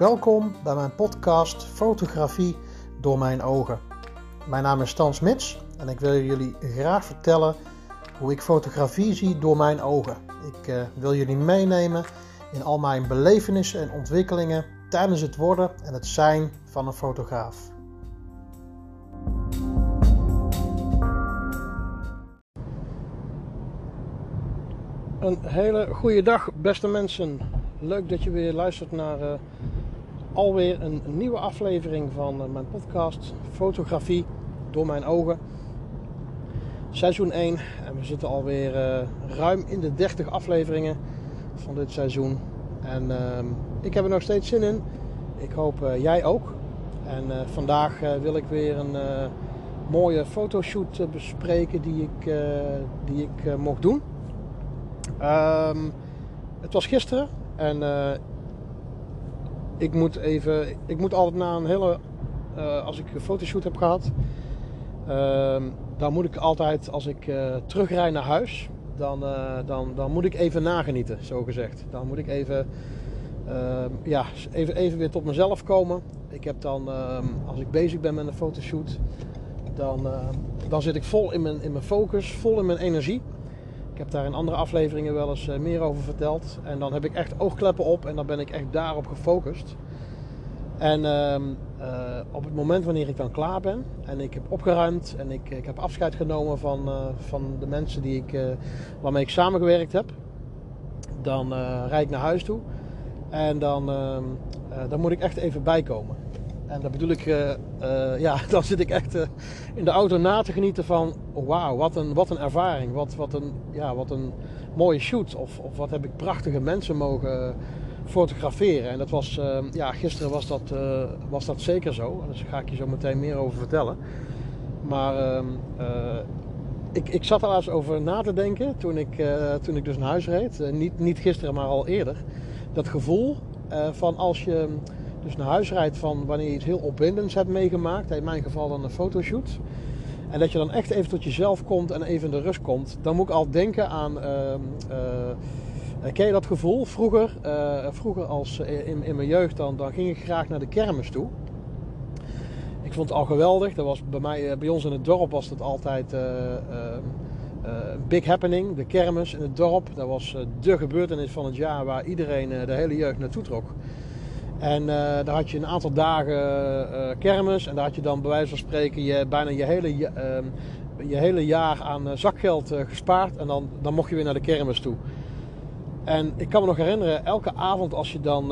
Welkom bij mijn podcast Fotografie door mijn ogen. Mijn naam is Stan Smits en ik wil jullie graag vertellen hoe ik fotografie zie door mijn ogen. Ik uh, wil jullie meenemen in al mijn belevenissen en ontwikkelingen tijdens het worden en het zijn van een fotograaf. Een hele goede dag, beste mensen. Leuk dat je weer luistert naar uh, alweer een nieuwe aflevering van uh, mijn podcast Fotografie door mijn ogen. Seizoen 1 en we zitten alweer uh, ruim in de 30 afleveringen van dit seizoen. En ehm, ik heb er nog steeds zin in. Ik hoop jij ook. En vandaag wil ik weer een mooie fotoshoot bespreken die ik, die ik mocht doen. Um, het was gisteren en ik moet even. Ik moet altijd na een hele. Uh, als ik een fotoshoot heb gehad. Uh, dan moet ik altijd, als ik uh, terugrij naar huis. Dan, dan, dan moet ik even nagenieten, zo gezegd. Dan moet ik even. Ehm, ja, even, even weer tot mezelf komen. Ik heb dan, ehm, als ik bezig ben met een fotoshoot. Dan, dan zit ik vol in mijn, in mijn focus, vol in mijn energie. Ik heb daar in andere afleveringen wel eens eh, meer over verteld. En dan heb ik echt oogkleppen op en dan ben ik echt daarop gefocust. En uh, uh, op het moment wanneer ik dan klaar ben en ik heb opgeruimd en ik, ik heb afscheid genomen van, uh, van de mensen die ik, waarmee ik samengewerkt heb, dan rijd ik naar huis toe. En dan, ehm, dan moet ik echt even bijkomen. En dat bedoel ik, uh, uh, ja, dan zit ik echt uh, in de auto na te genieten van, wauw, wat een, wat een ervaring, wat, wat, een, ja, wat een mooie shoot. Of, of wat heb ik prachtige mensen mogen fotograferen. En dat was, ja, gisteren was dat, was dat zeker zo. Dus daar ga ik je zo meteen meer over vertellen. Maar ehm, ik, ik zat er eens over na te denken toen ik, toen ik dus naar huis reed. niet, niet gisteren, maar al eerder. Dat gevoel van als je dus naar huis rijdt van wanneer je iets heel opwindends hebt meegemaakt. In mijn geval dan een fotoshoot. En dat je dan echt even tot jezelf komt en even in de rust komt. Dan moet ik al denken aan... Uh, uh, ken je dat gevoel? Vroeger, uh, vroeger als, in, in mijn jeugd dan, dan ging ik graag naar de kermis toe. Ik vond het al geweldig. Dat was bij, mij, bij ons in het dorp was dat altijd een big happening. De kermis in het dorp. Dat was de gebeurtenis van het jaar waar iedereen, de hele jeugd naartoe trok. En uh, daar had je een aantal dagen uh, kermis. En daar had je dan bij wijze van spreken je, bijna je hele, uh, je hele jaar aan zakgeld gespaard. En dan, dan mocht je weer naar de kermis toe. En ik kan me nog herinneren, elke avond als je dan...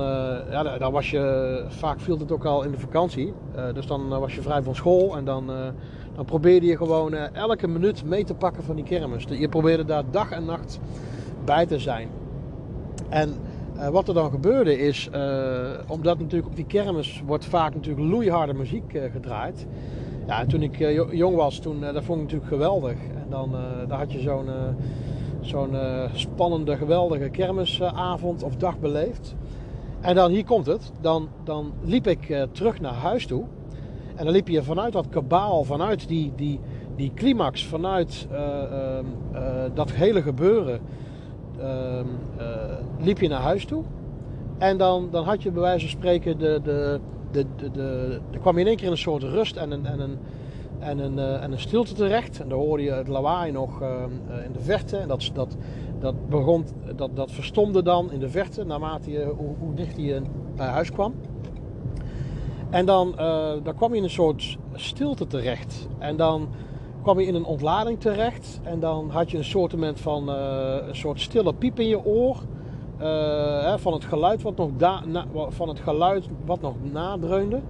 ja, dan was je... Vaak viel het ook al in de vakantie. dus dan was je vrij van school. En dan, dan probeerde je gewoon elke minuut mee te pakken van die kermis. Je probeerde daar dag en nacht bij te zijn. En uh, wat er dan gebeurde is, uh, omdat natuurlijk op die kermis wordt vaak natuurlijk loeiharde muziek uh, gedraaid. Ja, en toen ik jong was, toen, dat vond ik natuurlijk geweldig. En dan daar had je zo'n zo'n spannende, geweldige kermisavond of dag beleefd. En dan, hier komt het, dan, dan liep ik terug naar huis toe. En dan liep je vanuit dat kabaal, vanuit die, die, die climax, vanuit ehm, dat hele gebeuren liep je naar huis toe. En dan, dan had je bij wijze van spreken de, de, de, de, de, kwam je in één keer in een soort rust en een, en een, en een, uh, en een stilte terecht. En dan hoorde je het lawaai nog uh, in de verte. En dat, dat, dat, begon, dat, dat verstomde dan in de verte naarmate je, hoe, dichter je bij huis kwam. En dan, uh, dan kwam je in een soort stilte terecht. En dan kwam je in een ontlading terecht. En dan had je een soort van uh, een soort stille piep in je oor. Uh, hè, van, het geluid wat nog da van het geluid wat nog nadreunde.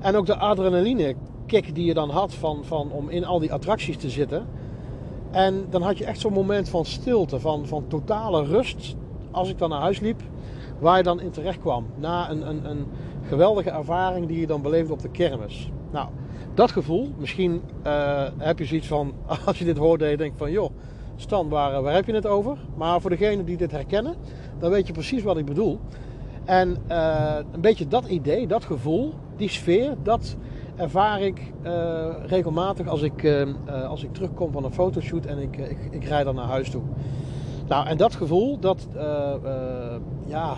En ook de adrenaline kick die je dan had van, van, om in al die attracties te zitten. En dan had je echt zo'n moment van stilte, van, van totale rust. Als ik dan naar huis liep, waar je dan in terecht kwam. Na een, een, een geweldige ervaring die je dan beleefde op de kermis. Nou, dat gevoel, misschien uh, heb je zoiets van, als je dit hoort, dat je van, joh, Stan, waar, waar heb je het over? Maar voor degenen die dit herkennen, dan weet je precies wat ik bedoel. En uh, een beetje dat idee, dat gevoel, die sfeer, dat ervaar ik regelmatig als ik, als ik terugkom van een fotoshoot en ik, ik, ik rijd dan naar huis toe. Nou, en dat gevoel, dat, ja,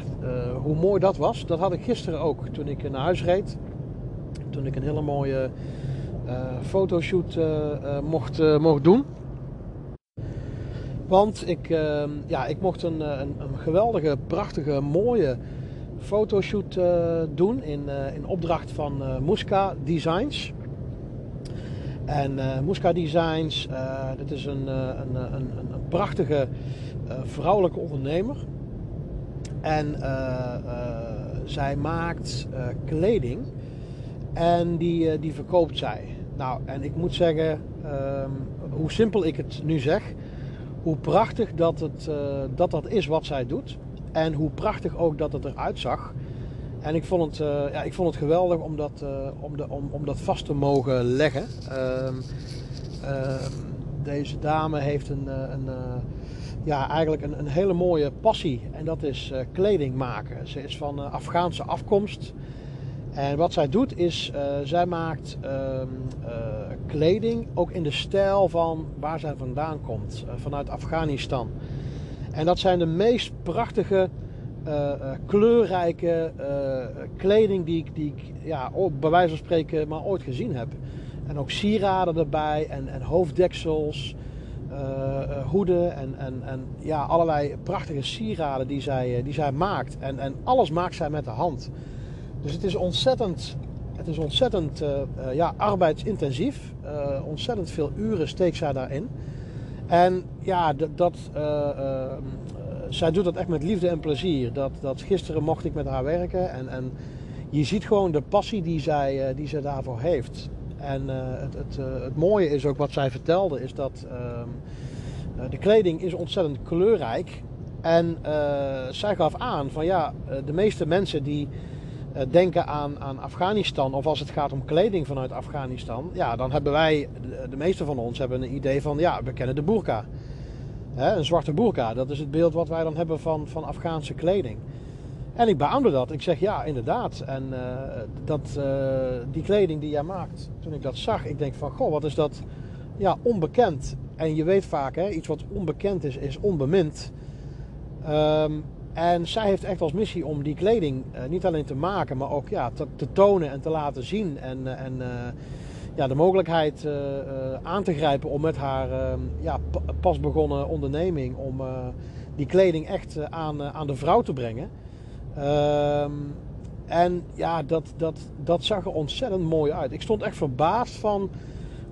hoe mooi dat was, dat had ik gisteren ook toen ik naar huis reed. Toen ik een hele mooie fotoshoot mocht, mocht doen. Want ik, uh, ja, ik mocht een, een, een, geweldige, prachtige, mooie fotoshoot uh, doen in, uh, in opdracht van uh, Muska Designs. En Muska Designs, dat is een, een, een, een, prachtige vrouwelijke ondernemer. En zij maakt kleding en die, die verkoopt zij. Nou, en ik moet zeggen, ehm, hoe simpel ik het nu zeg, hoe prachtig dat, het, uh, dat dat is wat zij doet. En hoe prachtig ook dat het eruit zag. En ik vond het, uh, ja, ik vond het geweldig om dat, om, de, om, om dat vast te mogen leggen. Uh, deze dame heeft een, een ja, eigenlijk een, een, hele mooie passie. En dat is kleding maken. Ze is van Afghaanse afkomst. En wat zij doet is, uh, zij maakt uh, kleding ook in de stijl van waar zij vandaan komt, uh, vanuit Afghanistan. En dat zijn de meest prachtige, kleurrijke kleding die ik, die ik ja, bij wijze van spreken maar ooit gezien heb. En ook sieraden erbij en, en hoofddeksels, hoeden en, en, en ja, allerlei prachtige sieraden die zij, die zij maakt. En, en alles maakt zij met de hand. Dus het is ontzettend, het is ontzettend uh, uh, ja, arbeidsintensief. Uh, ontzettend veel uren steekt zij daarin. En ja, dat, dat zij doet dat echt met liefde en plezier. Dat, dat gisteren mocht ik met haar werken. En, en je ziet gewoon de passie die zij, die zij daarvoor heeft. En het, het, het mooie is ook wat zij vertelde, is dat ehm, de kleding is ontzettend kleurrijk. En zij gaf aan van ja, de meeste mensen die eh, denken aan, aan Afghanistan of als het gaat om kleding vanuit Afghanistan, ja, dan hebben wij, de, meeste van ons, hebben een idee van, ja, we kennen de burka. Een zwarte burka, dat is het beeld wat wij dan hebben van, van Afghaanse kleding. En ik beaamde dat. Ik zeg ja, inderdaad. En uh, dat, uh, die kleding die jij maakt, toen ik dat zag, ik denk van, goh, wat is dat ja, onbekend. En je weet vaak, hè, iets wat onbekend is, is onbemind. Um, en zij heeft echt als missie om die kleding uh, niet alleen te maken, maar ook ja, te, tonen en te laten zien. En, uh, en uh, ja, de mogelijkheid aan te grijpen om met haar ja, pas begonnen onderneming om die kleding echt aan, aan de vrouw te brengen. Ehm, en ja, dat, dat, dat zag er ontzettend mooi uit. Ik stond echt verbaasd van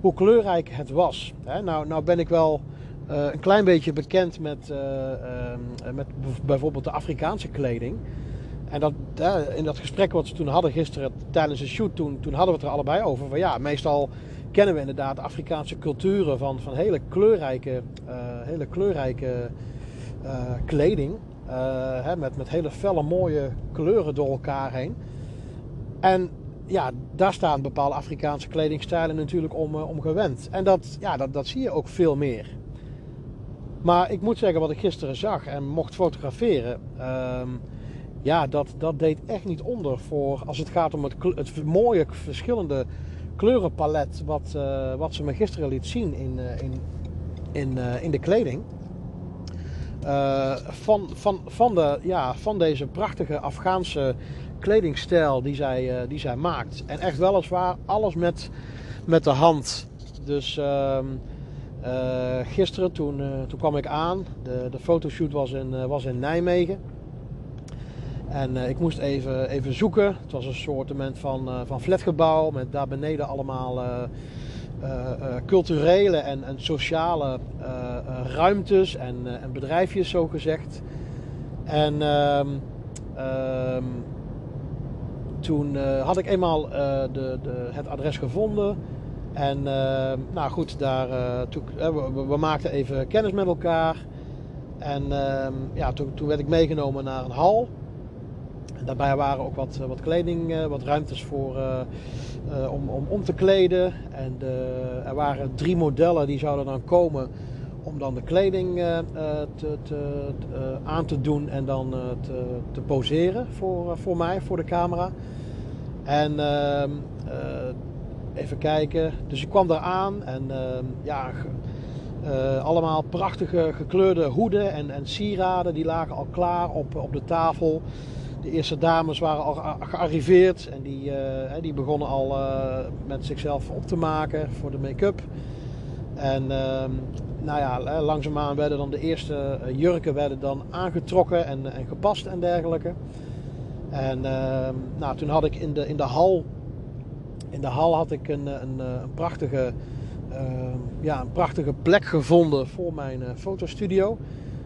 hoe kleurrijk het was. Hè, nou, nou ben ik wel een klein beetje bekend met, uh, uh, met bijvoorbeeld de Afrikaanse kleding. En dat, in dat gesprek wat ze toen hadden gisteren tijdens de shoot, toen, toen hadden we het er allebei over. Van ja, meestal kennen we inderdaad Afrikaanse culturen van, van hele kleurrijke, hele kleurrijke kleding. Hè, met, met hele felle mooie kleuren door elkaar heen. En ja, daar staan bepaalde Afrikaanse kledingstijlen natuurlijk om, om gewend. En dat, ja, dat, dat zie je ook veel meer. Maar ik moet zeggen, wat ik gisteren zag en mocht fotograferen, ehm, ja, dat, dat deed echt niet onder voor als het gaat om het, het mooie verschillende kleurenpalet wat, uh, wat ze me gisteren liet zien in, uh, in, in, uh, in de kleding. van, van, van, de, ja, van deze prachtige Afghaanse kledingstijl die zij, die zij maakt. En echt weliswaar alles met, met de hand. Dus ehm, uh, gisteren toen, uh, toen kwam ik aan. De, fotoshoot was in, uh, was in Nijmegen. En ik moest even, even zoeken. Het was een soort van, van flatgebouw met daar beneden allemaal culturele en, en sociale ruimtes en, en bedrijfjes zo gezegd. En ehm, ehm, toen had ik eenmaal de, de, het adres gevonden. En uh, nou goed, daar, uh, toen, uh, we, we, maakten even kennis met elkaar. En ehm, ja, toen, toen, werd ik meegenomen naar een hal. En daarbij waren ook wat, wat kleding, wat ruimtes voor, om, om om te kleden. En er waren drie modellen die zouden dan komen om dan de kleding te, te, aan te doen en dan te, te poseren voor, voor mij, voor de camera. En ehm, even kijken. Dus ik kwam daar aan en uh, ja, allemaal prachtige gekleurde hoeden en, en sieraden. Die lagen al klaar op, op de tafel. De eerste dames waren al gearriveerd en die, die begonnen al met zichzelf op te maken voor de make-up. En ehm, nou ja, langzaamaan werden dan de eerste eh, jurken werden dan aangetrokken en, en gepast en dergelijke. En ehm, nou, toen had ik in de, in de hal, in de hal had ik een, een, een prachtige, ehm, ja, een prachtige plek gevonden voor mijn uh, fotostudio.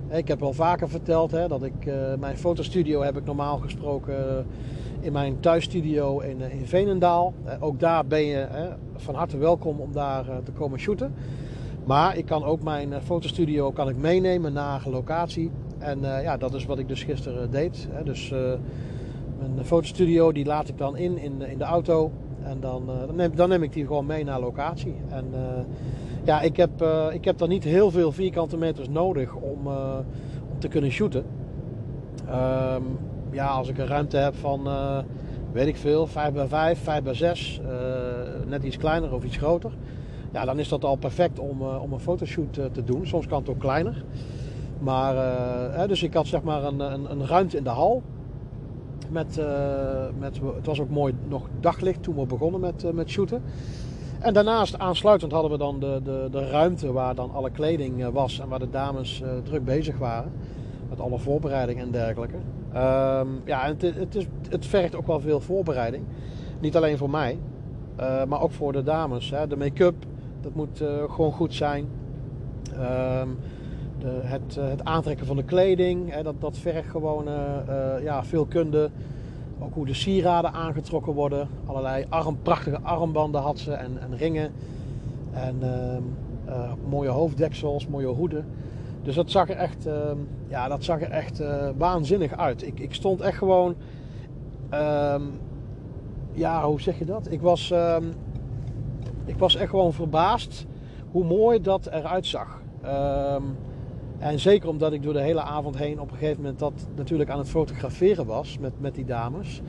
Ik heb wel vaker verteld hè, dat ik mijn fotostudio heb ik normaal gesproken in mijn thuisstudio in, in Veenendaal. ook daar ben je van harte welkom om daar te komen shooten. Maar ik kan ook mijn eh, fotostudio kan ik meenemen naar locatie. En ja, dat is wat ik dus gisteren deed. Hè. Dus uh, mijn fotostudio die laat ik dan in, in de auto. En dan, dan, neem, dan neem ik die gewoon mee naar locatie. En ja, ik heb, ik heb dan niet heel veel vierkante meters nodig om, om te kunnen shooten. Um, ja, als ik een ruimte heb van, weet ik veel, 5 bij 5, 5 bij 6, net iets kleiner of iets groter ja, dan is dat al perfect om, om een fotoshoot te doen. Soms kan het ook kleiner. Maar, dus ik had zeg maar een, een, een ruimte in de hal. Met, met, het was ook mooi nog daglicht toen we begonnen met, met shooten. En daarnaast aansluitend hadden we dan de, de, de ruimte waar dan alle kleding was. En waar de dames druk bezig waren. Met alle voorbereiding en dergelijke. Um, ja, het, het, is, het vergt ook wel veel voorbereiding. Niet alleen voor mij. maar ook voor de dames. Hè. De make-up, dat moet gewoon goed zijn. Um, de, het, uh, het, aantrekken van de kleding, hè, dat, dat vergt gewoon uh, ja, veel kunde. Ook hoe de sieraden aangetrokken worden. Allerlei arm, prachtige armbanden had ze en, en ringen. En ehm, mooie hoofddeksels, mooie hoeden. Dus dat zag er echt, ehm, ja, dat zag er echt waanzinnig uit. Ik, ik stond echt gewoon. ja, hoe zeg je dat? Ik was ik was echt gewoon verbaasd hoe mooi dat eruit zag. En zeker omdat ik door de hele avond heen op een gegeven moment dat natuurlijk aan het fotograferen was met, met die dames.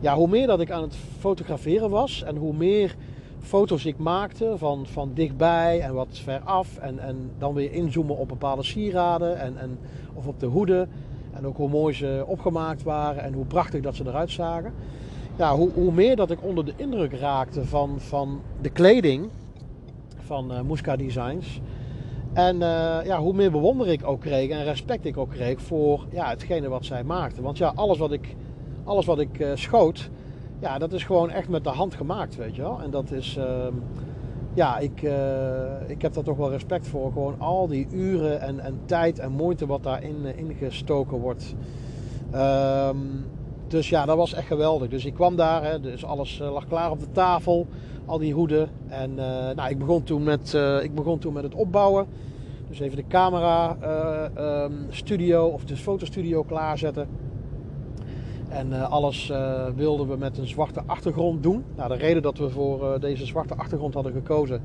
Ja, hoe meer dat ik aan het fotograferen was en hoe meer foto's ik maakte van, van dichtbij en wat veraf. En, en dan weer inzoomen op bepaalde sieraden en, en, of op de hoeden. En ook hoe mooi ze opgemaakt waren en hoe prachtig dat ze eruit zagen ja, hoe, hoe, meer dat ik onder de indruk raakte van, van de kleding van uh, Muska Designs. En uh, ja, hoe meer bewondering ik ook kreeg en respect ik ook kreeg voor ja, hetgene wat zij maakten. Want ja, alles wat ik, alles wat ik uh, schoot, ja, dat is gewoon echt met de hand gemaakt, weet je wel. En dat is, ehm, ja, ik, ik heb daar toch wel respect voor. Gewoon al die uren en, en tijd en moeite wat daarin ingestoken wordt. Ehm dus ja, dat was echt geweldig. Dus ik kwam daar, hè, dus alles uh, lag klaar op de tafel, al die hoeden. En uh, nou, ik, begon toen met, uh, ik begon toen met het opbouwen. Dus even de camera um, studio of de fotostudio klaarzetten. En alles wilden we met een zwarte achtergrond doen. Nou, de reden dat we voor deze zwarte achtergrond hadden gekozen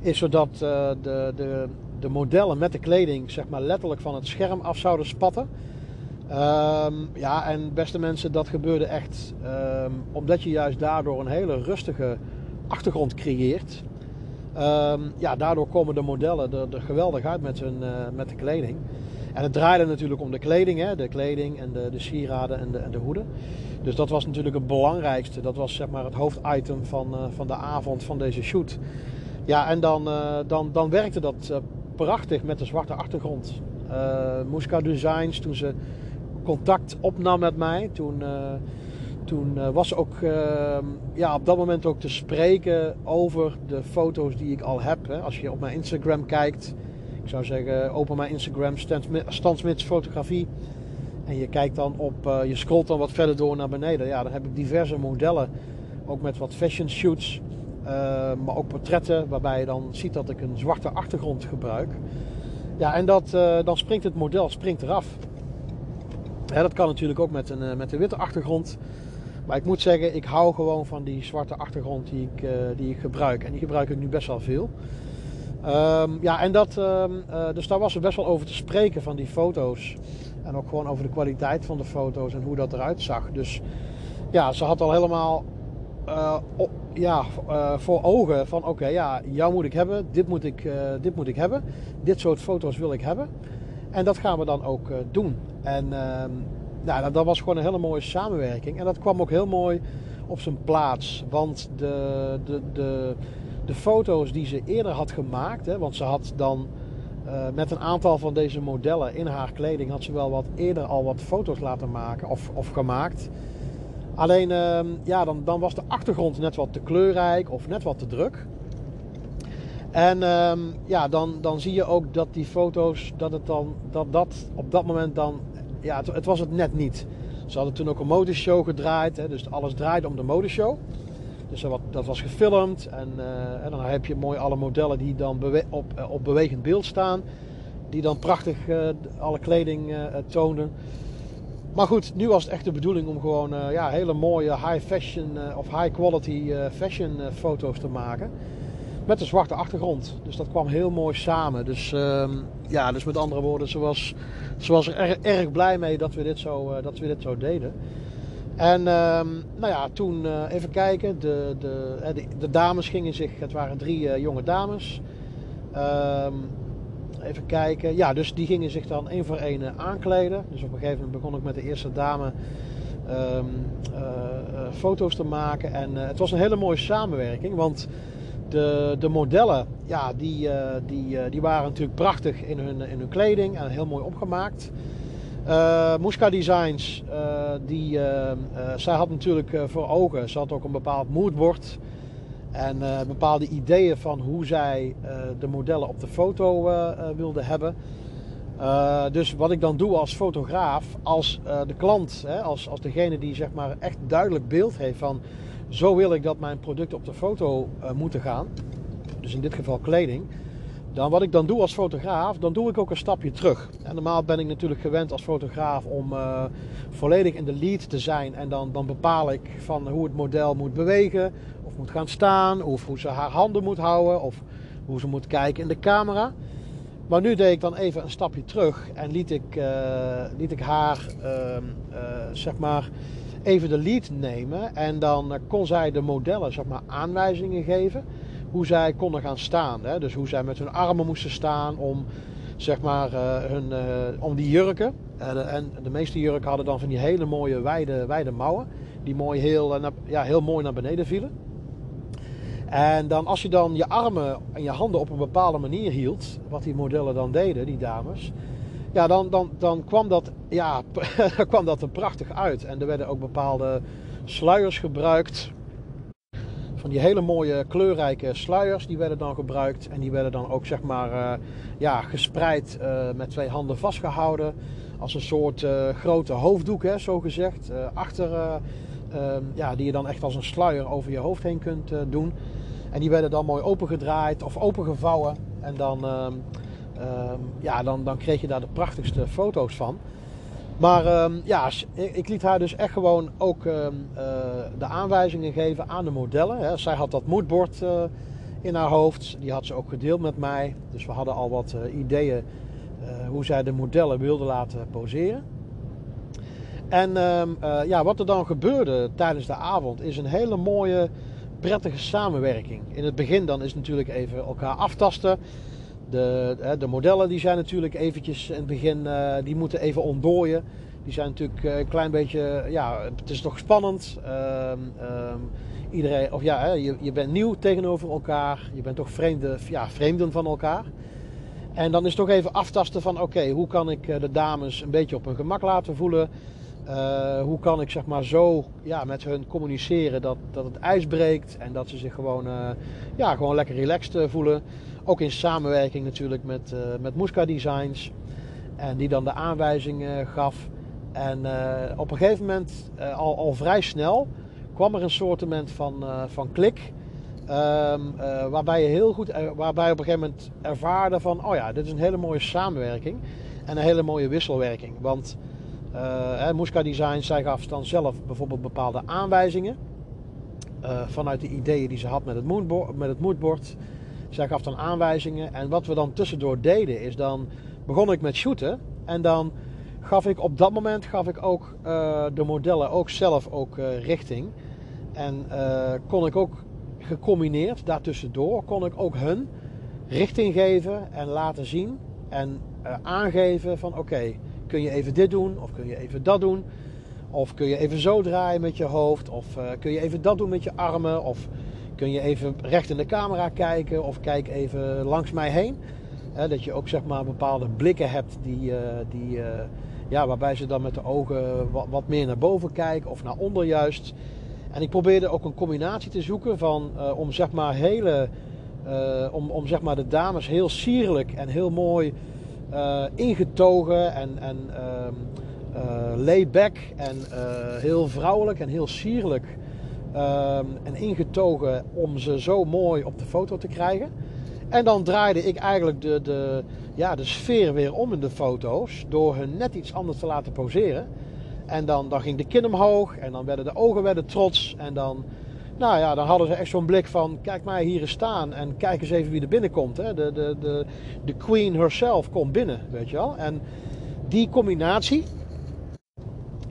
is zodat de, de, de modellen met de kleding zeg maar letterlijk van het scherm af zouden spatten. Um, ja, en beste mensen, dat gebeurde echt um, omdat je juist daardoor een hele rustige achtergrond creëert. Um, ja, daardoor komen de modellen er, er geweldig uit met, hun, uh, met de kleding. En het draaide natuurlijk om de kleding, hè? de kleding en de, de sieraden en de, en de hoeden. Dus dat was natuurlijk het belangrijkste. Dat was zeg maar het hoofditem van, uh, van de avond van deze shoot. Ja, en dan, uh, dan, dan werkte dat prachtig met de zwarte achtergrond. Muska Designs, toen ze contact opnam met mij. Toen, uh, toen uh, was ook uh, ja, op dat moment ook te spreken over de foto's die ik al heb. Hè. Als je op mijn Instagram kijkt, ik zou zeggen open mijn Instagram, Stan Smits fotografie. En je kijkt dan op, uh, je scrolt dan wat verder door naar beneden. Ja, dan heb ik diverse modellen, ook met wat fashion shoots. maar ook portretten waarbij je dan ziet dat ik een zwarte achtergrond gebruik. Ja, en dat, dan springt het model springt eraf dat kan natuurlijk ook met een, eh, met een witte achtergrond. Maar ik moet zeggen, ik hou gewoon van die zwarte achtergrond die ik, uh, die ik gebruik. En die gebruik ik nu best wel veel. Um, ja, en dat, um, uh, dus daar was er best wel over te spreken van die foto's. En ook gewoon over de kwaliteit van de foto's en hoe dat eruit zag. Dus ja, ze had al helemaal ja, voor ogen van oké, ja, jou moet ik hebben, dit moet ik, dit moet ik hebben, dit soort foto's wil ik hebben. En dat gaan we dan ook doen. En ehm, nou, dat was gewoon een hele mooie samenwerking. En dat kwam ook heel mooi op zijn plaats. Want de, de, de, de foto's die ze eerder had gemaakt, hè, want ze had dan uh, met een aantal van deze modellen in haar kleding had ze wel wat eerder al wat foto's laten maken of, of gemaakt. Alleen uh, ja, dan, dan was de achtergrond net wat te kleurrijk of net wat te druk. En uh, ja, dan, dan zie je ook dat die foto's, dat het dan, dat dat op dat moment dan, ja, het, het was het net niet. Ze hadden toen ook een modeshow gedraaid, hè, dus alles draaide om de modeshow. Dus dat, dat was gefilmd en, uh, en, dan heb je mooi alle modellen die dan op, uh, op bewegend beeld staan. Die dan prachtig uh, alle kleding toonden. Maar goed, nu was het echt de bedoeling om gewoon ja, hele mooie high fashion of high quality fashion foto's te maken. Met een zwarte achtergrond. Dus dat kwam heel mooi samen. Dus ehm, ja, dus met andere woorden, ze was, ze was er erg, blij mee dat we dit zo, dat we dit zo deden. En um, nou ja, toen uh, even kijken. De, de, de, de, dames gingen zich, het waren drie uh, jonge dames. Um, even kijken. Ja, dus die gingen zich dan één voor één aankleden. Dus op een gegeven moment begon ik met de eerste dame foto's te maken. En het was een hele mooie samenwerking. Want de, de modellen, ja, die, die, die waren natuurlijk prachtig in hun, in hun kleding en heel mooi opgemaakt. Uh, Muska Designs, die, zij had natuurlijk voor ogen, ze had ook een bepaald moodboard en bepaalde ideeën van hoe zij de modellen op de foto wilde hebben. dus wat ik dan doe als fotograaf, als de klant, hè, als, als degene die zeg maar echt duidelijk beeld heeft van zo wil ik dat mijn producten op de foto moeten gaan, dus in dit geval kleding, dan wat ik dan doe als fotograaf, dan doe ik ook een stapje terug. En normaal ben ik natuurlijk gewend als fotograaf om uh, volledig in de lead te zijn. En dan, dan bepaal ik van hoe het model moet bewegen, of moet gaan staan, of hoe ze haar handen moet houden, of hoe ze moet kijken in de camera. Maar nu deed ik dan even een stapje terug en liet ik, uh, liet ik haar, uh, zeg maar, even de lead nemen. En dan kon zij de modellen, zeg maar, aanwijzingen geven hoe zij konden gaan staan. Hè? Dus hoe zij met hun armen moesten staan om, zeg maar, uh, hun, uh, om die jurken. En de meeste jurken hadden dan van die hele mooie wijde, wijde mouwen. Die mooi heel, ja, heel mooi naar beneden vielen. En dan als je dan je armen en je handen op een bepaalde manier hield, wat die modellen dan deden, die dames, ja, dan, dan, dan kwam, dat, ja, kwam dat er prachtig uit. En er werden ook bepaalde sluiers gebruikt van die hele mooie kleurrijke sluiers, die werden dan gebruikt. En die werden dan ook zeg maar uh, ja, gespreid uh, met twee handen vastgehouden. Als een soort uh, grote hoofddoek, hè, zo gezegd. achter, ehm, ja, die je dan echt als een sluier over je hoofd heen kunt doen. En die werden dan mooi opengedraaid of opengevouwen. En dan, ehm, ehm, ja, dan, dan kreeg je daar de prachtigste foto's van. Maar um, ja, ik liet haar dus echt gewoon ook um, uh, de aanwijzingen geven aan de modellen. Hè. Zij had dat moodboard uh, in haar hoofd. Die had ze ook gedeeld met mij. Dus we hadden al wat uh, ideeën hoe zij de modellen wilde laten poseren. En ja, wat er dan gebeurde tijdens de avond is een hele mooie, prettige samenwerking. In het begin dan is natuurlijk even elkaar aftasten. De, de modellen die zijn natuurlijk eventjes in het begin, uh, die moeten even ontdooien. Die zijn natuurlijk eh, een klein beetje, ja, het is toch spannend. Uh, iedereen, of ja, je, je bent nieuw tegenover elkaar. Je bent toch vreemde, ja, vreemden van elkaar. En dan is toch even aftasten van, oké, hoe kan ik eh, de dames een beetje op hun gemak laten voelen? Hoe kan ik zeg maar zo ja, met hun communiceren dat, dat het ijs breekt en dat ze zich gewoon, ja, gewoon lekker relaxed voelen. Ook in samenwerking natuurlijk met, uh, met Muska Designs. En die dan de aanwijzingen gaf. En uh, op een gegeven moment, al, al vrij snel, kwam er een soortement van, van klik. Um, waarbij je heel goed, waarbij op een gegeven moment ervaarde van, oh ja, dit is een hele mooie samenwerking. En een hele mooie wisselwerking. Want uh, Muska Designs, zij gaf dan zelf bijvoorbeeld bepaalde aanwijzingen. vanuit de ideeën die ze had met het moodboard. Met het moodboard. Zij gaf dan aanwijzingen. En wat we dan tussendoor deden is dan begon ik met shooten. En dan gaf ik op dat moment gaf ik ook uh, de modellen ook zelf ook uh, richting. En kon ik ook gecombineerd daartussendoor, kon ik ook hun richting geven en laten zien en aangeven van oké, kun je even dit doen of kun je even dat doen. Of kun je even zo draaien met je hoofd. Of kun je even dat doen met je armen. Of kun je even recht in de camera kijken. Of kijk even langs mij heen dat je ook zeg maar bepaalde blikken hebt die, uh, die, uh, ja, waarbij ze dan met de ogen wat, wat, meer naar boven kijken of naar onder juist. En ik probeerde ook een combinatie te zoeken van uh, om zeg maar hele, om, om zeg maar de dames heel sierlijk en heel mooi ingetogen en, en ehm, layback en heel vrouwelijk en heel sierlijk ehm, en ingetogen om ze zo mooi op de foto te krijgen. En dan draaide ik eigenlijk de, de, ja, de sfeer weer om in de foto's. Door hun net iets anders te laten poseren. En dan, dan ging de kin omhoog. En dan werden de ogen werden trots. En dan, nou ja, dan hadden ze echt zo'n blik van... Kijk mij hier staan. En kijk eens even wie er binnenkomt. Hè. De, de, de, de queen herself komt binnen, weet je wel. En die combinatie...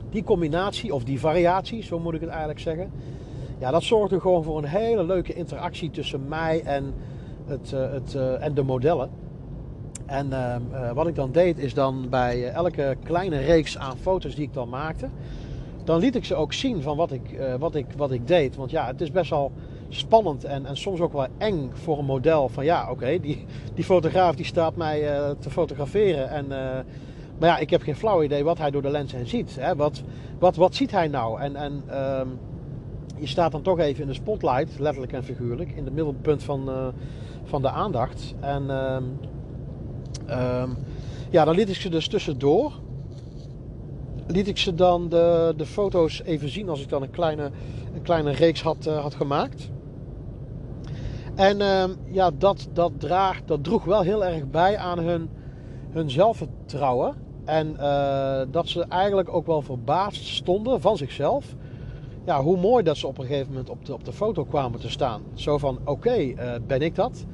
Die combinatie, of die variatie, zo moet ik het eigenlijk zeggen... Ja, dat zorgde gewoon voor een hele leuke interactie tussen mij en het, eh, het, eh, en de modellen. En ehm, eh, wat ik dan deed is dan bij elke kleine reeks aan foto's die ik dan maakte, dan liet ik ze ook zien van wat ik, wat ik, wat ik deed. Want ja, het is best wel spannend en, en soms ook wel eng voor een model. Van ja, oké, die, die fotograaf die staat mij te fotograferen. En, maar ja, ik heb geen flauw idee wat hij door de lens heen ziet. Hè? Wat, wat, wat ziet hij nou? En, en ehm, je staat dan toch even in de spotlight, letterlijk en figuurlijk, in het middelpunt van, van de aandacht. En ehm, ehm, ja, dan liet ik ze dus tussendoor. Liet ik ze dan de, de foto's even zien als ik dan een kleine, een kleine reeks had, uh, had gemaakt. En ehm, ja, dat, dat, draagt, dat droeg wel heel erg bij aan hun, hun zelfvertrouwen. En uh, dat ze eigenlijk ook wel verbaasd stonden van zichzelf. Ja, hoe mooi dat ze op een gegeven moment op de, op de foto kwamen te staan. Zo van, oké, uh, ben ik dat?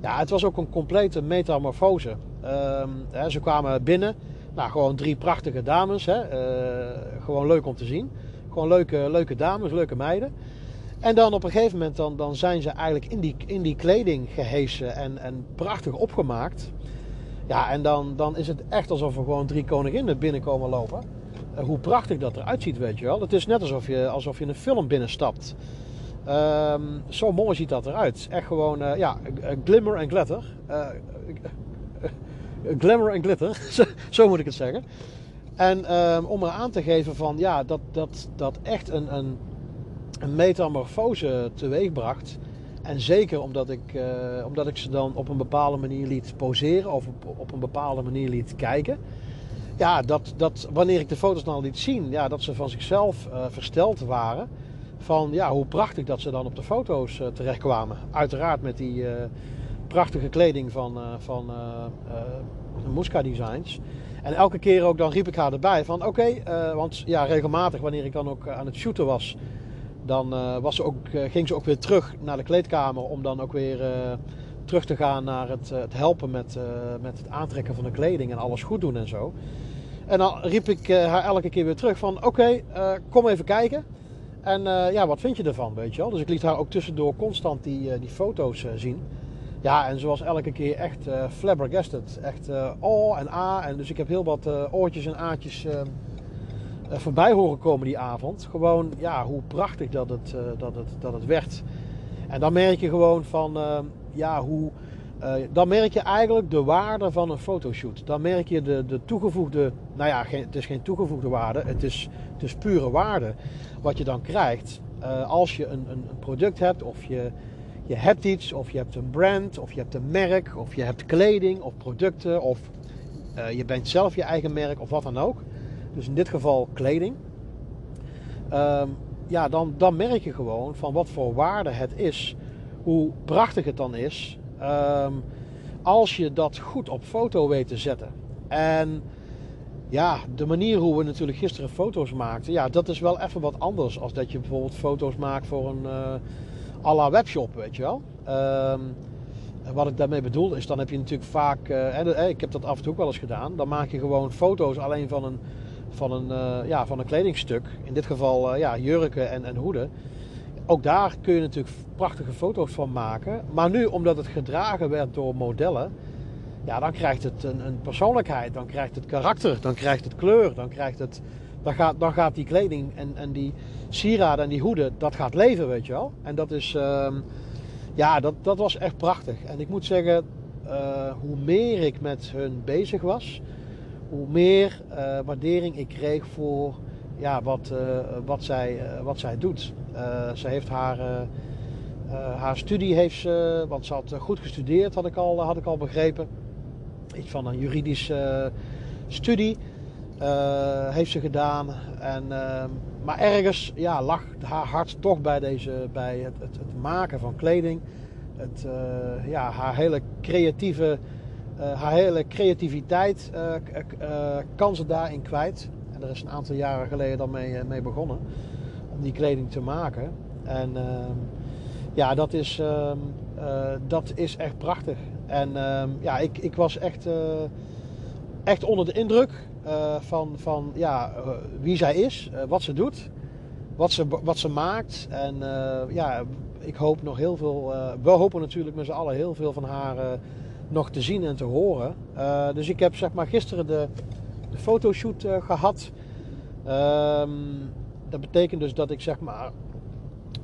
Ja, het was ook een complete metamorfose. Uh, hè, ze kwamen binnen. Nou, gewoon drie prachtige dames. Hè. Uh, gewoon leuk om te zien. Gewoon leuke, leuke dames, leuke meiden. En dan op een gegeven moment dan, dan zijn ze eigenlijk in die, in die kleding gehesen en, en prachtig opgemaakt. Ja, en dan, dan is het echt alsof er gewoon drie koninginnen binnenkomen lopen. Uh, hoe prachtig dat eruit ziet, weet je wel. Het is net alsof je, alsof je een film binnenstapt. Um, zo mooi ziet dat eruit. Echt gewoon, uh, ja, glimmer en glitter. Uh, glamour en glitter, zo, moet ik het zeggen. En um, om er aan te geven van, ja, dat, dat, dat echt een, een, een metamorfose teweegbracht. En zeker omdat ik, omdat ik ze dan op een bepaalde manier liet poseren of op, op een bepaalde manier liet kijken. Ja, dat, dat wanneer ik de foto's dan liet zien, ja, dat ze van zichzelf versteld waren van ja, hoe prachtig dat ze dan op de foto's uh, terechtkwamen. Uiteraard met die uh, prachtige kleding van, van Muska Designs. En elke keer ook dan riep ik haar erbij van oké, want ja, regelmatig wanneer ik dan ook aan het shooten was, dan was ze ook, ging ze ook weer terug naar de kleedkamer om dan ook weer terug te gaan naar het, het helpen met, met het aantrekken van de kleding en alles goed doen en zo. En dan riep ik haar elke keer weer terug van oké, okay, kom even kijken. En uh, ja, wat vind je ervan, weet je wel? Dus ik liet haar ook tussendoor constant die, uh, die foto's uh, zien. Ja, en ze was elke keer echt flabbergasted. Echt oh en a. En dus ik heb heel wat oortjes en aatjes voorbij horen komen die avond. Gewoon, ja, hoe prachtig dat het, dat het, dat het werd. En dan merk je gewoon van, ja, hoe... dan merk je eigenlijk de waarde van een fotoshoot. Dan merk je de, de toegevoegde, nou ja, het is geen toegevoegde waarde, het is, pure waarde wat je dan krijgt uh, als je een, een, product hebt of je, je hebt iets of je hebt een brand of je hebt een merk of je hebt kleding of producten of uh, je bent zelf je eigen merk of wat dan ook. Dus in dit geval kleding. Um, ja, dan, dan merk je gewoon van wat voor waarde het is, hoe prachtig het dan is, um, als je dat goed op foto weet te zetten. En ja, de manier hoe we natuurlijk gisteren foto's maakten, ja, dat is wel even wat anders als dat je bijvoorbeeld foto's maakt voor een uh, à la webshop, weet je wel. Um, wat ik daarmee bedoel is, dan heb je natuurlijk vaak, uh, en, ik heb dat af en toe ook wel eens gedaan, dan maak je gewoon foto's alleen van een, van een, ja, van een kledingstuk. In dit geval ja, jurken en, en hoeden. Ook daar kun je natuurlijk prachtige foto's van maken. Maar nu, omdat het gedragen werd door modellen, ja, dan krijgt het een, een persoonlijkheid, dan krijgt het karakter, dan krijgt het kleur, dan krijgt het. Dan gaat, dan gaat die kleding en, en die sieraden en die hoeden, dat gaat leven, weet je wel. En dat is, ehm, ja, dat, dat was echt prachtig. En ik moet zeggen, uh, hoe meer ik met hun bezig was, hoe meer uh, waardering ik kreeg voor ja, wat, uh, wat, zij, wat zij doet. ze heeft haar, haar studie, heeft ze, want ze had goed gestudeerd, had ik al, had ik al begrepen. Iets van een juridische studie heeft ze gedaan. En, maar ergens ja, lag haar hart toch bij, deze, bij het, het, het maken van kleding het, ja, haar hele creatieve, haar hele creativiteit kan ze daarin kwijt. Er is een aantal jaren geleden dan mee, mee begonnen om die kleding te maken. En ehm, ja, dat is, ehm, dat is echt prachtig. En ehm, ja, ik, ik was echt, echt onder de indruk van, van ja, wie zij is, wat ze doet, wat ze, wat ze maakt. En ja, ik hoop nog heel veel. We hopen natuurlijk met z'n allen heel veel van haar nog te zien en te horen. Dus ik heb zeg maar gisteren de, de fotoshoot gehad. Um, dat betekent dus dat ik zeg maar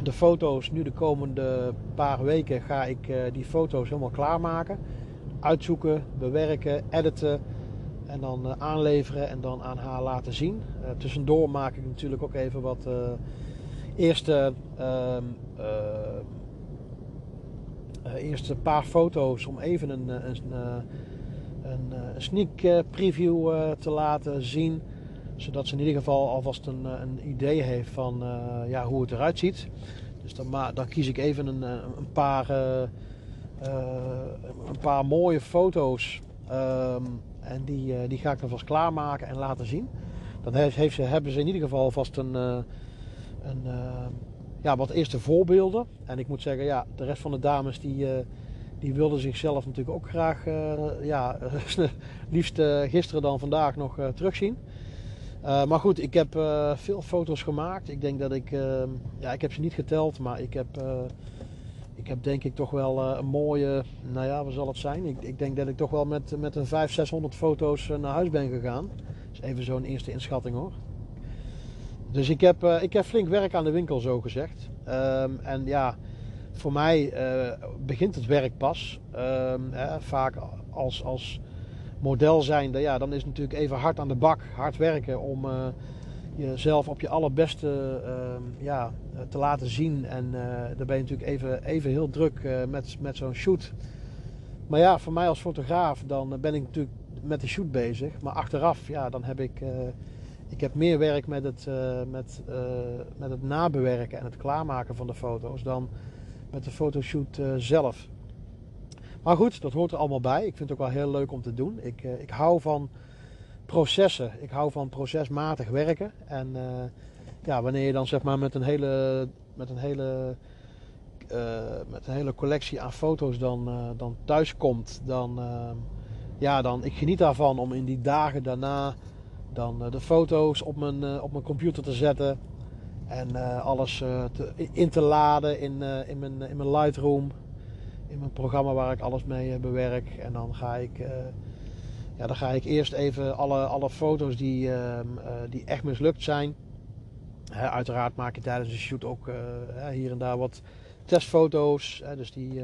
de foto's nu de komende paar weken ga ik die foto's helemaal klaarmaken. Uitzoeken, bewerken, editen en dan aanleveren en dan aan haar laten zien. tussendoor maak ik natuurlijk ook even wat eerste, uh, uh, eerste paar foto's om even een, een, een, een sneak preview te laten zien. Zodat ze in ieder geval alvast een, een idee heeft van ja, hoe het eruit ziet. Dus dan, dan kies ik even een, een paar, een paar mooie foto's. Um, en die, die ga ik dan vast klaarmaken en laten zien. Dan heeft, heeft ze, hebben ze in ieder geval vast een, een, ja, wat eerste voorbeelden. En ik moet zeggen, ja, de rest van de dames die, die wilden zichzelf natuurlijk ook graag, uh, ja, liefst gisteren dan vandaag nog terugzien. maar goed, ik heb veel foto's gemaakt. Ik denk dat ik, ehm, ja, ik heb ze niet geteld, maar ik heb, ik heb denk ik toch wel een mooie, nou ja, wat zal het zijn? Ik, ik denk dat ik toch wel met, met een 500, 600 foto's naar huis ben gegaan. Dat is even zo'n eerste inschatting hoor. Dus ik heb, ik heb flink werk aan de winkel, zo gezegd. Um, en ja, voor mij uh, begint het werk pas. Hè, vaak als, als model zijnde, ja, dan is het natuurlijk even hard aan de bak, hard werken om uh, jezelf op je allerbeste uh, ja, te laten zien. En dan ben je natuurlijk even, even heel druk met, met zo'n shoot. Maar ja, voor mij als fotograaf, dan ben ik natuurlijk met de shoot bezig. Maar achteraf, ja, dan heb ik ik heb meer werk met het, uh, met, uh, met het nabewerken en het klaarmaken van de foto's dan met de fotoshoot uh, zelf. Maar goed, dat hoort er allemaal bij. Ik vind het ook wel heel leuk om te doen. Ik, ik hou van processen. Ik hou van procesmatig werken. En ja, wanneer je dan zeg maar met een hele, met een hele, met een hele collectie aan foto's dan, dan thuis komt, dan, ja, dan ik geniet daarvan om in die dagen daarna dan eh, de foto's op mijn, eh, op mijn computer te zetten. En eh, alles te, in te laden in, in, mijn, in mijn Lightroom. In mijn programma waar ik alles mee bewerk. En dan ga ik, ja, dan ga ik eerst even alle, alle foto's die, ehm, die echt mislukt zijn. Hè, uiteraard maak je tijdens de shoot ook hier en daar wat testfoto's. Hè, dus die,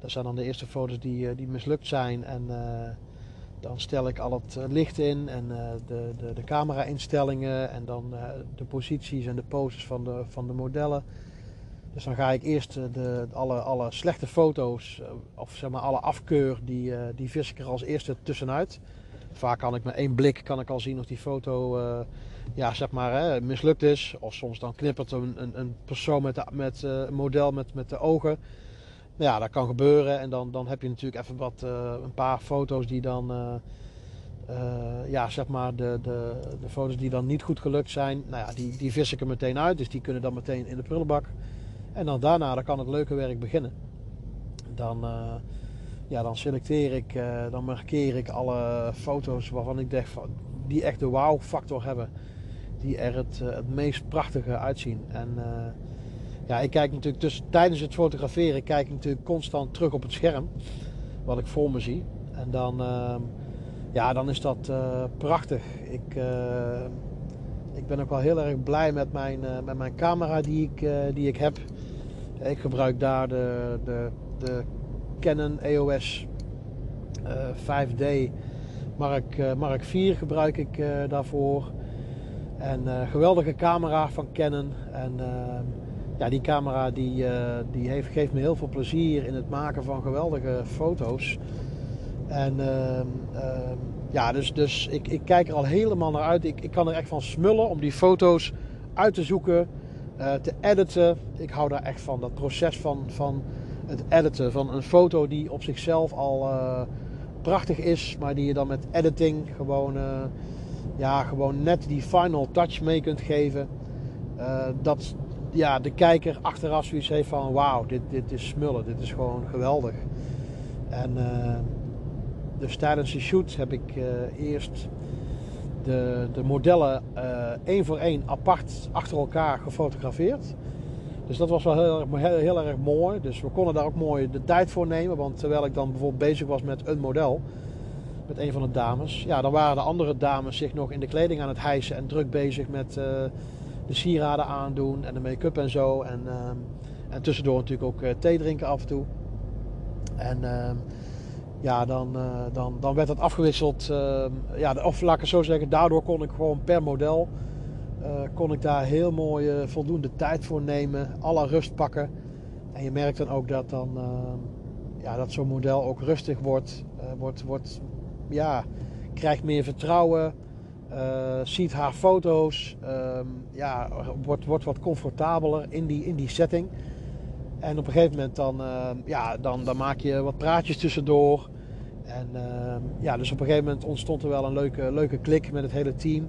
dat zijn dan de eerste foto's die, die mislukt zijn. En dan stel ik al het eh, licht in en uh, de, de, de camera-instellingen en dan uh, de posities en de poses van de, van de modellen. Dus dan ga ik eerst de, alle, alle slechte foto's, of zeg maar alle afkeur, die, die vis ik er als eerste tussenuit. Vaak kan ik met één blik kan ik al zien of die foto ja, zeg maar, hè, mislukt is. Of soms dan knippert een, een, een persoon met, de, met een model met, met de ogen ja, dat kan gebeuren. En dan, dan heb je natuurlijk even wat, uh, een paar foto's die dan, uh, uh, ja, zeg maar, de, de, de foto's die dan niet goed gelukt zijn. Nou ja, die, die vis ik er meteen uit. Dus die kunnen dan meteen in de prullenbak. En dan daarna kan het leuke werk beginnen. Dan, ja, dan selecteer ik, dan markeer ik alle foto's waarvan ik denk van, die echt de wow factor hebben. Die er het, het meest prachtige uitzien. En ja, ik kijk natuurlijk dus tijdens het fotograferen kijk ik natuurlijk constant terug op het scherm. Wat ik voor me zie. En dan, ehm, ja, dan is dat uh, prachtig. Ik, uh, ik ben ook wel heel erg blij met mijn, uh, met mijn camera die ik, die ik heb. Ik gebruik daar de, de, de Canon EOS 5D Mark, Mark 4 gebruik ik daarvoor. En geweldige camera van Canon. En ehm, ja, die camera die, uh, die geeft me heel veel plezier in het maken van geweldige foto's. En uh, uh, ja, dus, dus ik, ik kijk er al helemaal naar uit. Ik, ik kan er echt van smullen om die foto's uit te zoeken, eh, te editen. Ik hou daar echt van, dat proces van, van het editen. Van een foto die op zichzelf al eh, prachtig is, maar die je dan met editing gewoon, ja, gewoon net die final touch mee kunt geven. dat, ja, de kijker achteraf zoiets heeft van wauw, dit, dit is smullen, dit is gewoon geweldig. En uh, dus tijdens de shoot heb ik uh, eerst de, de modellen uh, één voor één apart achter elkaar gefotografeerd. Dus dat was wel heel, heel, heel, erg mooi. Dus we konden daar ook mooi de tijd voor nemen. Want terwijl ik dan bijvoorbeeld bezig was met een model, met een van de dames, ja, dan waren de andere dames zich nog in de kleding aan het hijsen en druk bezig met de sieraden aandoen en de make-up en zo. En, ehm, en tussendoor natuurlijk ook uh, thee drinken af en toe. En ehm, ja, dan, uh, dan, dan werd dat afgewisseld. Ehm, ja, of laat zo zeggen, daardoor kon ik gewoon per model... Uh, kon ik daar heel mooi voldoende tijd voor nemen. Alle rust pakken. En je merkt dan ook dat dan... ja, dat zo'n model ook rustig wordt. wordt, wordt ja, krijgt meer vertrouwen ziet haar foto's, um, ja, wordt, wordt wat comfortabeler in die, in die setting. En op een gegeven moment dan, uh, ja, dan, dan maak je wat praatjes tussendoor. En uh, ja, dus op een gegeven moment ontstond er wel een leuke, leuke klik met het hele team.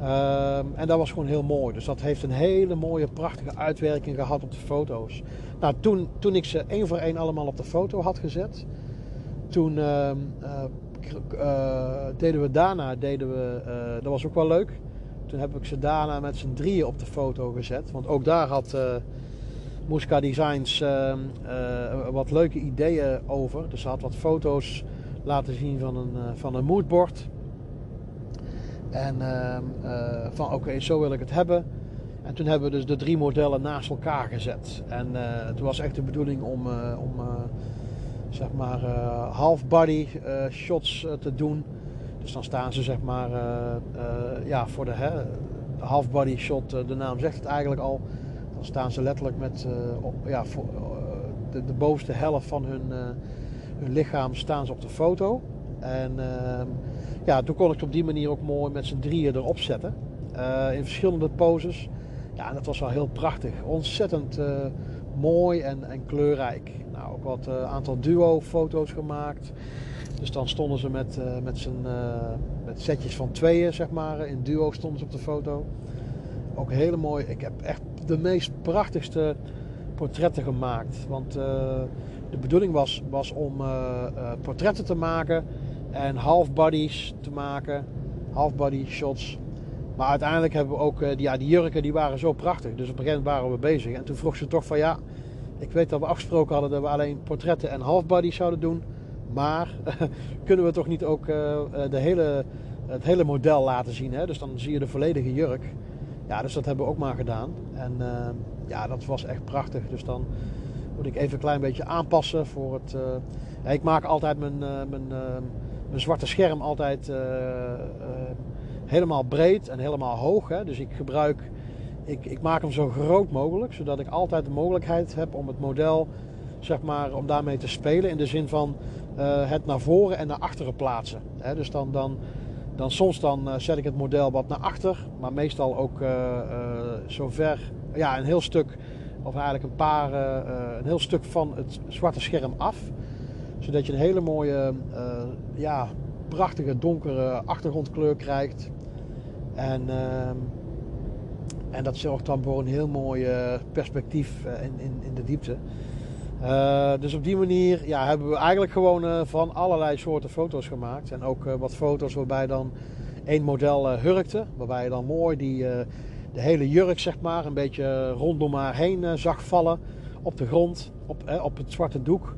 Ehm, en dat was gewoon heel mooi. Dus dat heeft een hele mooie, prachtige uitwerking gehad op de foto's. Nou, toen, toen ik ze één voor één allemaal op de foto had gezet, toen uh, uh, deden we daarna, deden we, uh, dat was ook wel leuk. Toen heb ik ze daarna met z'n drieën op de foto gezet. Want ook daar had uh, Muska Designs ehm, wat leuke ideeën over. Dus ze had wat foto's laten zien van een, van een moodboard. En ehm, van oké, zo wil ik het hebben. En toen hebben we dus de drie modellen naast elkaar gezet. En toen was echt de bedoeling om, om zeg maar uh, half body uh, shots uh, te doen. Dus dan staan ze zeg maar ja, voor de, hè, half body shot, de naam zegt het eigenlijk al. Dan staan ze letterlijk met op, ja, voor, de, de, bovenste helft van hun, hun lichaam staan ze op de foto. En ehm, ja, toen kon ik het op die manier ook mooi met z'n drieën erop zetten. in verschillende poses. Ja, en dat was wel heel prachtig. Ontzettend mooi en, en kleurrijk. Wat uh, aantal duo-foto's gemaakt. Dus dan stonden ze met, uh, met, zijn, uh, met setjes van tweeën, zeg maar. In duo stonden ze op de foto. Ook hele mooi. Ik heb echt de meest prachtigste portretten gemaakt. Want de bedoeling was, was om portretten te maken en half bodies te maken. Half body shots. Maar uiteindelijk hebben we ook, ja, die jurken die waren zo prachtig. Dus op een gegeven moment waren we bezig. En toen vroeg ze toch van ja, ik weet dat we afgesproken hadden dat we alleen portretten en halfbodies zouden doen. Maar kunnen we toch niet ook uh, de hele, het hele model laten zien? Hè? Dus dan zie je de volledige jurk. Ja, dus dat hebben we ook maar gedaan. En uh, ja, dat was echt prachtig. Dus dan moet ik even een klein beetje aanpassen voor het... Ik maak altijd mijn, mijn, mijn zwarte scherm altijd helemaal breed en helemaal hoog. Hè? Dus ik gebruik ik, ik maak hem zo groot mogelijk, zodat ik altijd de mogelijkheid heb om het model, zeg maar, om daarmee te spelen. In de zin van uh, het naar voren en naar achteren plaatsen. He, dus dan, dan, dan soms dan uh, zet ik het model wat naar achter, maar meestal ook uh, zo ver, ja, een heel stuk, of eigenlijk een paar, een heel stuk van het zwarte scherm af. Zodat je een hele mooie, ja, prachtige donkere achtergrondkleur krijgt. En ehm, en dat zorgt dan voor een heel mooi uh, perspectief uh, in, in, in, de diepte. Uh, dus op die manier ja, hebben we eigenlijk gewoon van allerlei soorten foto's gemaakt. En ook wat foto's waarbij dan één model hurkte. Waarbij je dan mooi die, de hele jurk, zeg maar, een beetje rondom haar heen zag vallen op de grond, op, op het zwarte doek.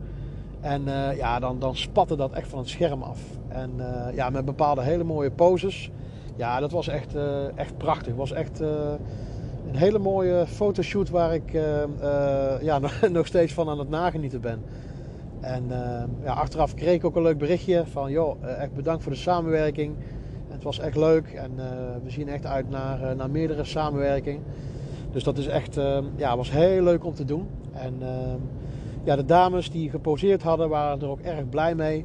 En ja, dan, dan spatte dat echt van het scherm af. En ja, met bepaalde hele mooie poses. Ja, dat was echt, echt prachtig. Het was echt een hele mooie fotoshoot waar ik ja, nog steeds van aan het nagenieten ben. En ja, achteraf kreeg ik ook een leuk berichtje van, joh, echt bedankt voor de samenwerking het was echt leuk en we zien echt uit naar, naar meerdere samenwerking. Dus dat is echt, ja, was heel leuk om te doen. En ja, de dames die geposeerd hadden, waren er ook erg blij mee.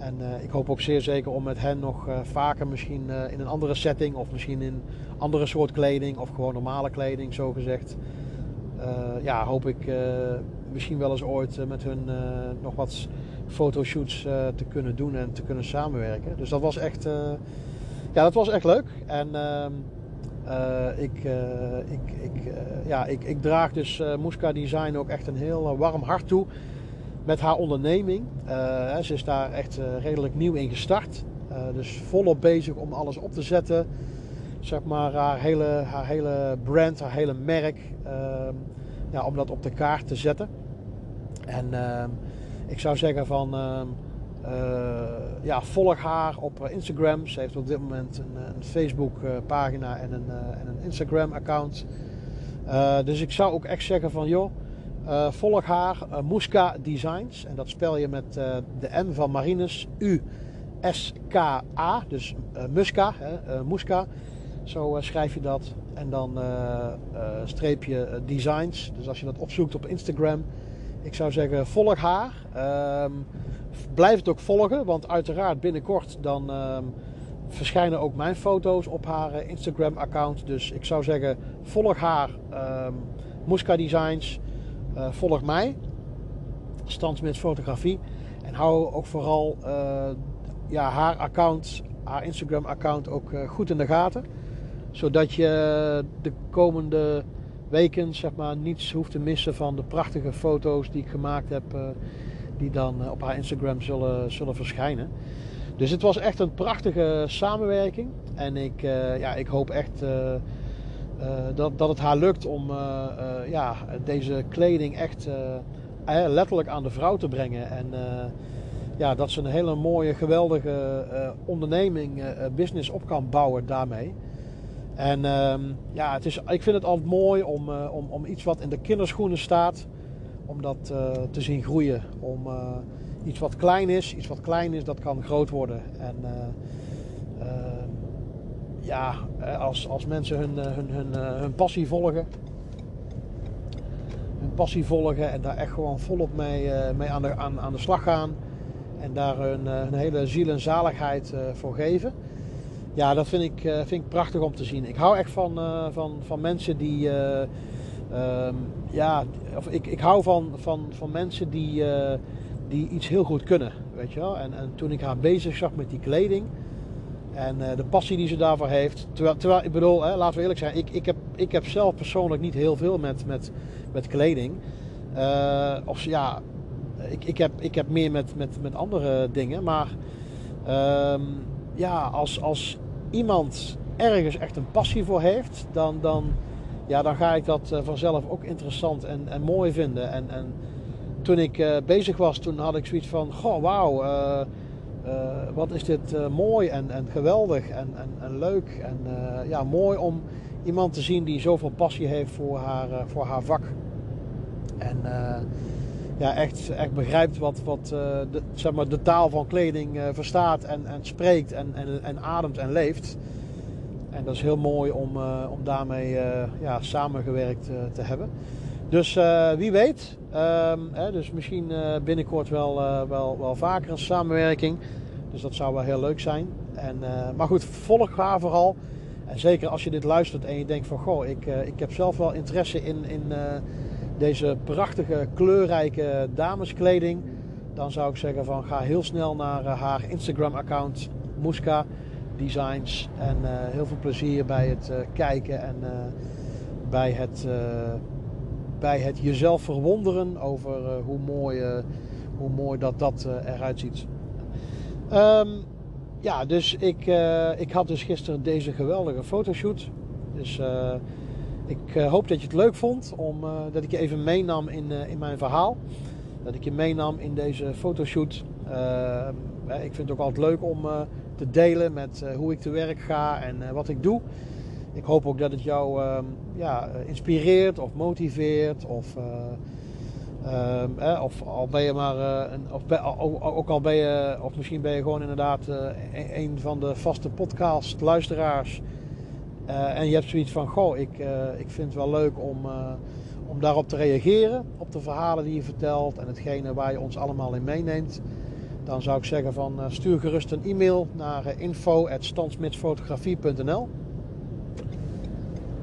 En ik hoop ook zeer zeker om met hen nog vaker misschien in een andere setting of misschien in andere soort kleding of gewoon normale kleding, zo gezegd. ja, hoop ik misschien wel eens ooit met hun nog wat fotoshoots te kunnen doen en te kunnen samenwerken. Dus dat was echt ja, dat was echt leuk. En ehm, eh, ik, ik, ik, ja, ik, ik draag dus Muska Design ook echt een heel warm hart toe met haar onderneming. ze is daar echt redelijk nieuw in gestart. dus volop bezig om alles op te zetten. Zeg maar haar hele, haar hele brand, haar hele merk. Ehm, om dat op de kaart te zetten. En ehm, ik zou zeggen van uh, ja, volg haar op Instagram. Ze heeft op dit moment een, een Facebook pagina en een, en een Instagram account. Uh, dus ik zou ook echt zeggen van joh, uh, volg haar Muska Designs. En dat spel je met de M van Marines U S K A. Dus Muska, hè, Muska. Zo schrijf je dat. En dan streep je designs. Dus als je dat opzoekt op Instagram. Ik zou zeggen volg haar. Ehm, blijf het ook volgen, want uiteraard binnenkort dan ehm, verschijnen ook mijn foto's op haar eh, Instagram account. Dus ik zou zeggen, volg haar um, Muska Designs, volg mij, Stansmits Fotografie. En hou ook vooral uh, ja, haar account, haar Instagram account ook uh, goed in de gaten. Zodat je de komende weken zeg maar, niets hoeft te missen van de prachtige foto's die ik gemaakt heb die dan eh, op haar Instagram zullen, zullen verschijnen. Dus het was echt een prachtige samenwerking. En ik, ja, ik hoop echt dat, dat het haar lukt om ja, deze kleding echt letterlijk aan de vrouw te brengen. En ja, dat ze een hele mooie, geweldige onderneming, business op kan bouwen daarmee. En ehm, ja, het is, ik vind het altijd mooi om, om, om iets wat in de kinderschoenen staat om dat te zien groeien. Om iets wat klein is, iets wat klein is, dat kan groot worden. En ja, als, als mensen hun, hun, hun, hun passie volgen, hun passie volgen en daar echt gewoon volop mee, mee aan, de, aan, aan de slag gaan en daar hun, hele ziel en zaligheid voor geven. Ja, dat vind ik, vind ik prachtig om te zien. Ik hou echt van, van, van mensen die Um, ja, of ik, ik hou van, van, van mensen die, die iets heel goed kunnen. Weet je wel? En, en toen ik haar bezig zag met die kleding en uh, de passie die ze daarvoor heeft. Terwijl, terwijl ik bedoel, hè, laten we eerlijk zijn, ik, ik, heb, ik heb zelf persoonlijk niet heel veel met, met, met kleding. Uh, of ja, ik, ik, heb, ik heb meer met, met, met andere dingen. Maar um, ja, als, als iemand ergens echt een passie voor heeft, dan. dan ja, dan ga ik dat eh, vanzelf ook interessant en, en mooi vinden. En, en toen ik bezig was, toen had ik zoiets van, goh, wauw, wat is dit mooi en, en geweldig en, en, en leuk. En ja, mooi om iemand te zien die zoveel passie heeft voor haar, voor haar vak. En ja, echt, echt begrijpt wat, wat de, zeg maar, de taal van kleding verstaat en, en spreekt en, en, ademt en leeft. En dat is heel mooi om, om daarmee ja, samengewerkt te hebben. Dus wie weet, um, hè, dus misschien binnenkort wel, wel, wel vaker een samenwerking. Dus dat zou wel heel leuk zijn. En, maar goed, volg haar vooral. En zeker als je dit luistert en je denkt van goh, ik, ik heb zelf wel interesse in, in deze prachtige kleurrijke dameskleding. Dan zou ik zeggen van ga heel snel naar haar Instagram account Muska designs. En heel veel plezier bij het kijken en bij, het, bij het jezelf verwonderen over hoe, mooi, hoe mooi dat dat eruit ziet. Um, ja, dus ik, ik had dus gisteren deze geweldige fotoshoot. Dus ik hoop dat je het leuk vond om, dat ik je even meenam in, in mijn verhaal. Dat ik je meenam in deze fotoshoot. ik vind het ook altijd leuk om te delen met hoe ik te werk ga en wat ik doe. Ik hoop ook dat het jou ehm, ja, inspireert of motiveert. Of, eh, of al ben je maar, een, of ook al ben je, of misschien ben je gewoon inderdaad uh, een van de vaste podcast luisteraars. en je hebt zoiets van, goh, ik, ik vind het wel leuk om, om daarop te reageren. Op de verhalen die je vertelt en hetgene waar je ons allemaal in meeneemt. Dan zou ik zeggen van stuur gerust een e-mail naar info.stansmitsfotografie.nl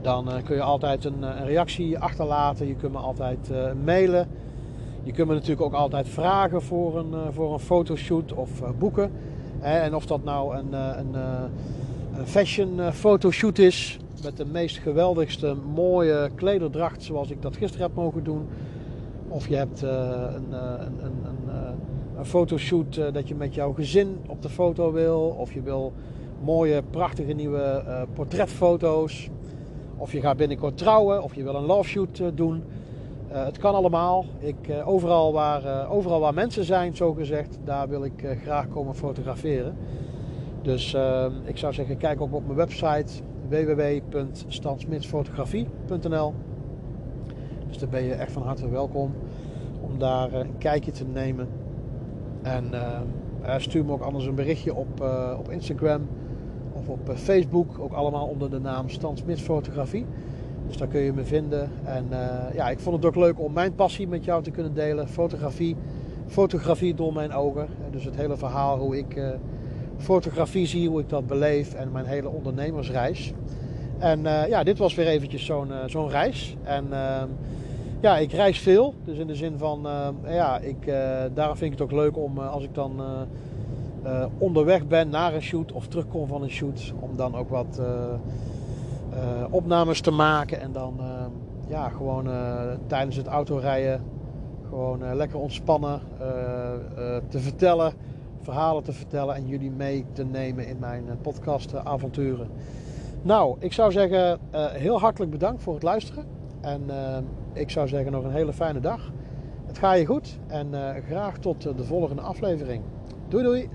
dan kun je altijd een, een, reactie achterlaten. Je kunt me altijd mailen. Je kunt me natuurlijk ook altijd vragen voor een, voor een fotoshoot of boeken. En of dat nou een, een, een fashion fotoshoot is met de meest geweldigste mooie klederdracht zoals ik dat gisteren heb mogen doen. Of je hebt een, een, een, een, fotoshoot dat je met jouw gezin op de foto wil. Of je wil mooie, prachtige nieuwe portretfoto's. Of je gaat binnenkort trouwen. Of je wil een love shoot doen. Uh, het kan allemaal. Ik, uh, overal, waar, overal waar mensen zijn, zo gezegd, daar wil ik graag komen fotograferen. Dus ik zou zeggen, kijk ook op mijn website www.stansmitsfotografie.nl Dus daar ben je echt van harte welkom om daar een kijkje te nemen. En stuur me ook anders een berichtje op, op Instagram op Facebook, ook allemaal onder de naam Stan Fotografie. Dus daar kun je me vinden. En uh, ja, ik vond het ook leuk om mijn passie met jou te kunnen delen. Fotografie. Fotografie door mijn ogen. Dus het hele verhaal hoe ik fotografie zie, hoe ik dat beleef en mijn hele ondernemersreis. En ja, dit was weer eventjes zo'n zo'n reis. En ehm, ja, ik reis veel. Dus in de zin van, ja, ik, daarom vind ik het ook leuk om als ik dan onderweg ben naar een shoot of terugkom van een shoot, om dan ook wat uh, opnames te maken. En dan ja, gewoon tijdens het autorijden gewoon lekker ontspannen te vertellen. Verhalen te vertellen en jullie mee te nemen in mijn podcast avonturen. Nou, ik zou zeggen heel hartelijk bedankt voor het luisteren. En ik zou zeggen nog een hele fijne dag. Het gaat je goed en graag tot de volgende aflevering. Doei doei!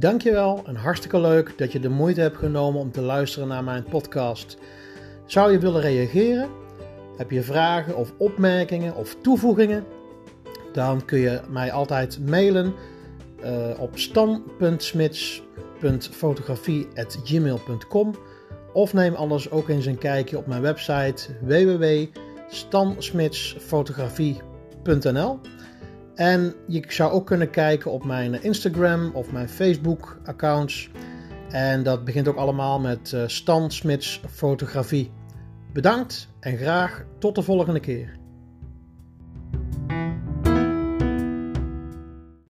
Dankjewel en hartstikke leuk dat je de moeite hebt genomen om te luisteren naar mijn podcast. Zou je willen reageren? Heb je vragen of opmerkingen of toevoegingen? Dan kun je mij altijd mailen uh, op stan.smits.fotografie.gmail.com of neem anders ook eens een kijkje op mijn website www.stansmitsfotografie.nl en je zou ook kunnen kijken op mijn Instagram of mijn Facebook accounts. En dat begint ook allemaal met uh, Stan Smits Fotografie. Bedankt en graag tot de volgende keer.